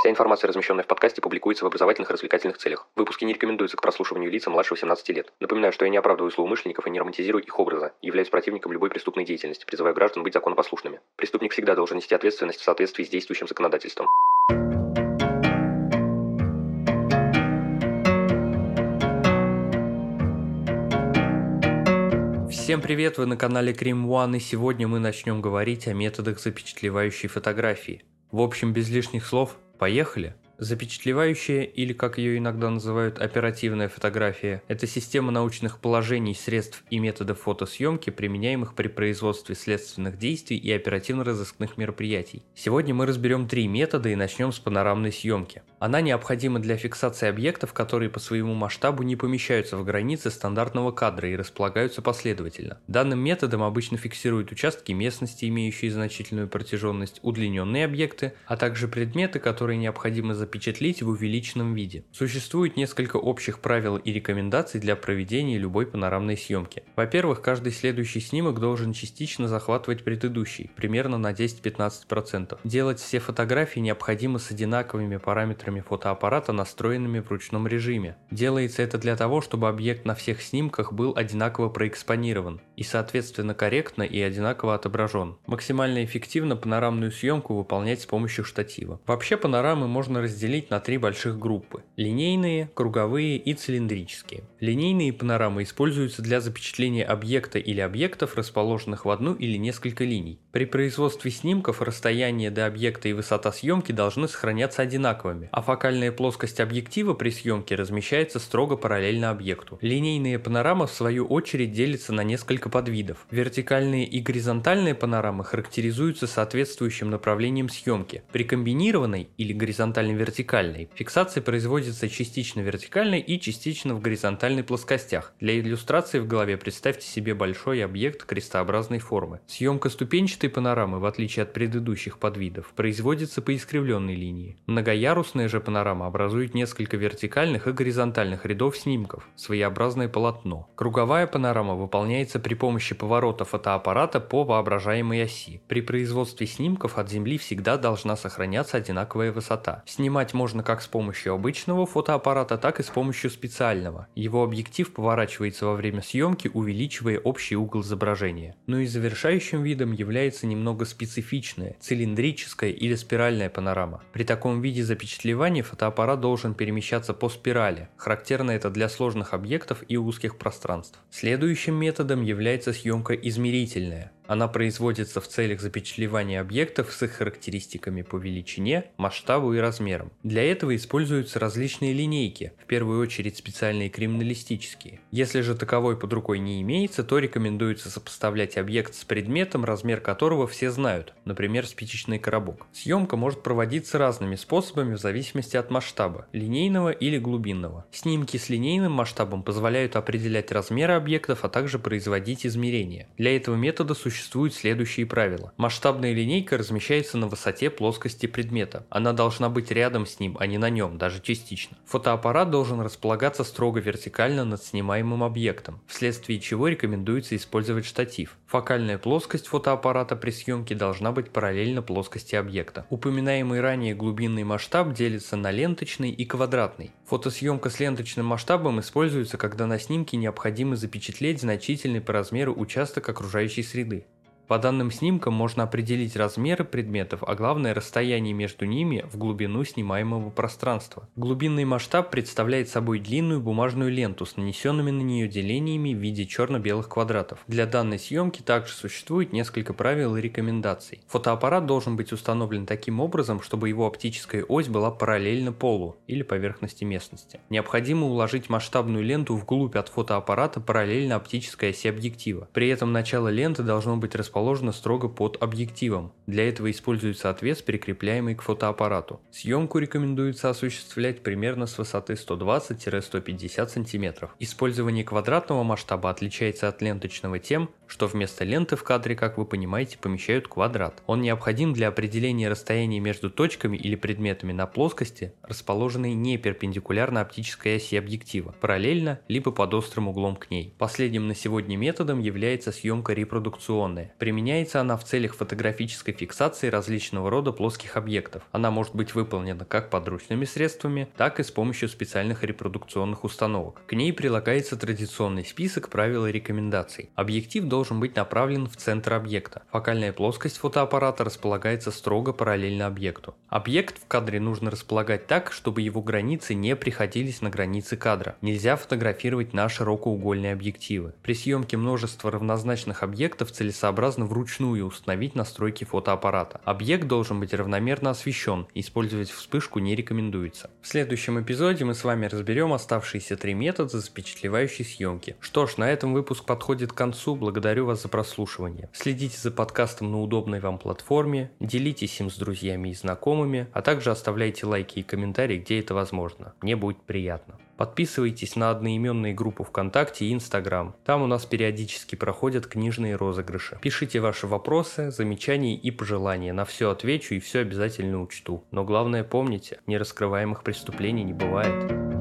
Вся информация, размещенная в подкасте, публикуется в образовательных и развлекательных целях. Выпуски не рекомендуются к прослушиванию лица младше 18 лет. Напоминаю, что я не оправдываю злоумышленников и не романтизирую их образа, являюсь противником любой преступной деятельности, призываю граждан быть законопослушными. Преступник всегда должен нести ответственность в соответствии с действующим законодательством. Всем привет, вы на канале Cream One, и сегодня мы начнем говорить о методах запечатлевающей фотографии. В общем, без лишних слов, Поехали! Запечатлевающая, или как ее иногда называют, оперативная фотография, это система научных положений, средств и методов фотосъемки, применяемых при производстве следственных действий и оперативно-розыскных мероприятий. Сегодня мы разберем три метода и начнем с панорамной съемки. Она необходима для фиксации объектов, которые по своему масштабу не помещаются в границы стандартного кадра и располагаются последовательно. Данным методом обычно фиксируют участки местности, имеющие значительную протяженность, удлиненные объекты, а также предметы, которые необходимо запечатлеть в увеличенном виде. Существует несколько общих правил и рекомендаций для проведения любой панорамной съемки. Во-первых, каждый следующий снимок должен частично захватывать предыдущий, примерно на 10-15%. Делать все фотографии необходимо с одинаковыми параметрами фотоаппарата, настроенными в ручном режиме. Делается это для того, чтобы объект на всех снимках был одинаково проэкспонирован и соответственно корректно и одинаково отображен. Максимально эффективно панорамную съемку выполнять с помощью штатива. Вообще панорамы можно разделить на три больших группы – линейные, круговые и цилиндрические. Линейные панорамы используются для запечатления объекта или объектов, расположенных в одну или несколько линий. При производстве снимков расстояние до объекта и высота съемки должны сохраняться одинаковыми, а фокальная плоскость объектива при съемке размещается строго параллельно объекту. Линейные панорамы в свою очередь делятся на несколько подвидов. Вертикальные и горизонтальные панорамы характеризуются соответствующим направлением съемки. При комбинированной или горизонтальной вертикальной. Фиксация производится частично вертикальной и частично в горизонтальной плоскостях. Для иллюстрации в голове представьте себе большой объект крестообразной формы. Съемка ступенчатой панорамы, в отличие от предыдущих подвидов, производится по искривленной линии. Многоярусная же панорама образует несколько вертикальных и горизонтальных рядов снимков, своеобразное полотно. Круговая панорама выполняется при помощи поворота фотоаппарата по воображаемой оси. При производстве снимков от Земли всегда должна сохраняться одинаковая высота. Снимать можно как с помощью обычного фотоаппарата, так и с помощью специального. Его объектив поворачивается во время съемки, увеличивая общий угол изображения. Но и завершающим видом является немного специфичная, цилиндрическая или спиральная панорама. При таком виде запечатлевания фотоаппарат должен перемещаться по спирали. Характерно это для сложных объектов и узких пространств. Следующим методом является съемка измерительная. Она производится в целях запечатлевания объектов с их характеристиками по величине, масштабу и размерам. Для этого используются различные линейки, в первую очередь специальные криминалистические. Если же таковой под рукой не имеется, то рекомендуется сопоставлять объект с предметом, размер которого все знают, например спичечный коробок. Съемка может проводиться разными способами в зависимости от масштаба, линейного или глубинного. Снимки с линейным масштабом позволяют определять размеры объектов, а также производить измерения. Для этого метода существует существуют следующие правила. Масштабная линейка размещается на высоте плоскости предмета. Она должна быть рядом с ним, а не на нем, даже частично. Фотоаппарат должен располагаться строго вертикально над снимаемым объектом, вследствие чего рекомендуется использовать штатив. Фокальная плоскость фотоаппарата при съемке должна быть параллельно плоскости объекта. Упоминаемый ранее глубинный масштаб делится на ленточный и квадратный. Фотосъемка с ленточным масштабом используется, когда на снимке необходимо запечатлеть значительный по размеру участок окружающей среды. По данным снимкам можно определить размеры предметов, а главное расстояние между ними в глубину снимаемого пространства. Глубинный масштаб представляет собой длинную бумажную ленту с нанесенными на нее делениями в виде черно-белых квадратов. Для данной съемки также существует несколько правил и рекомендаций. Фотоаппарат должен быть установлен таким образом, чтобы его оптическая ось была параллельна полу или поверхности местности. Необходимо уложить масштабную ленту вглубь от фотоаппарата параллельно оптической оси объектива. При этом начало ленты должно быть расположено расположена строго под объективом. Для этого используется отвес, прикрепляемый к фотоаппарату. Съемку рекомендуется осуществлять примерно с высоты 120-150 см. Использование квадратного масштаба отличается от ленточного тем, что вместо ленты в кадре, как вы понимаете, помещают квадрат. Он необходим для определения расстояния между точками или предметами на плоскости, расположенной не перпендикулярно оптической оси объектива, параллельно либо под острым углом к ней. Последним на сегодня методом является съемка репродукционная. При Применяется она в целях фотографической фиксации различного рода плоских объектов. Она может быть выполнена как подручными средствами, так и с помощью специальных репродукционных установок. К ней прилагается традиционный список правил и рекомендаций. Объектив должен быть направлен в центр объекта. Фокальная плоскость фотоаппарата располагается строго параллельно объекту. Объект в кадре нужно располагать так, чтобы его границы не приходились на границы кадра. Нельзя фотографировать на широкоугольные объективы. При съемке множества равнозначных объектов целесообразно вручную установить настройки фотоаппарата. Объект должен быть равномерно освещен, использовать вспышку не рекомендуется. В следующем эпизоде мы с вами разберем оставшиеся три метода запечатлевающей съемки. Что ж, на этом выпуск подходит к концу, благодарю вас за прослушивание. Следите за подкастом на удобной вам платформе, делитесь им с друзьями и знакомыми, а также оставляйте лайки и комментарии, где это возможно. Мне будет приятно. Подписывайтесь на одноименные группы ВКонтакте и Инстаграм. Там у нас периодически проходят книжные розыгрыши. Пишите ваши вопросы, замечания и пожелания. На все отвечу и все обязательно учту. Но главное помните, нераскрываемых преступлений не бывает.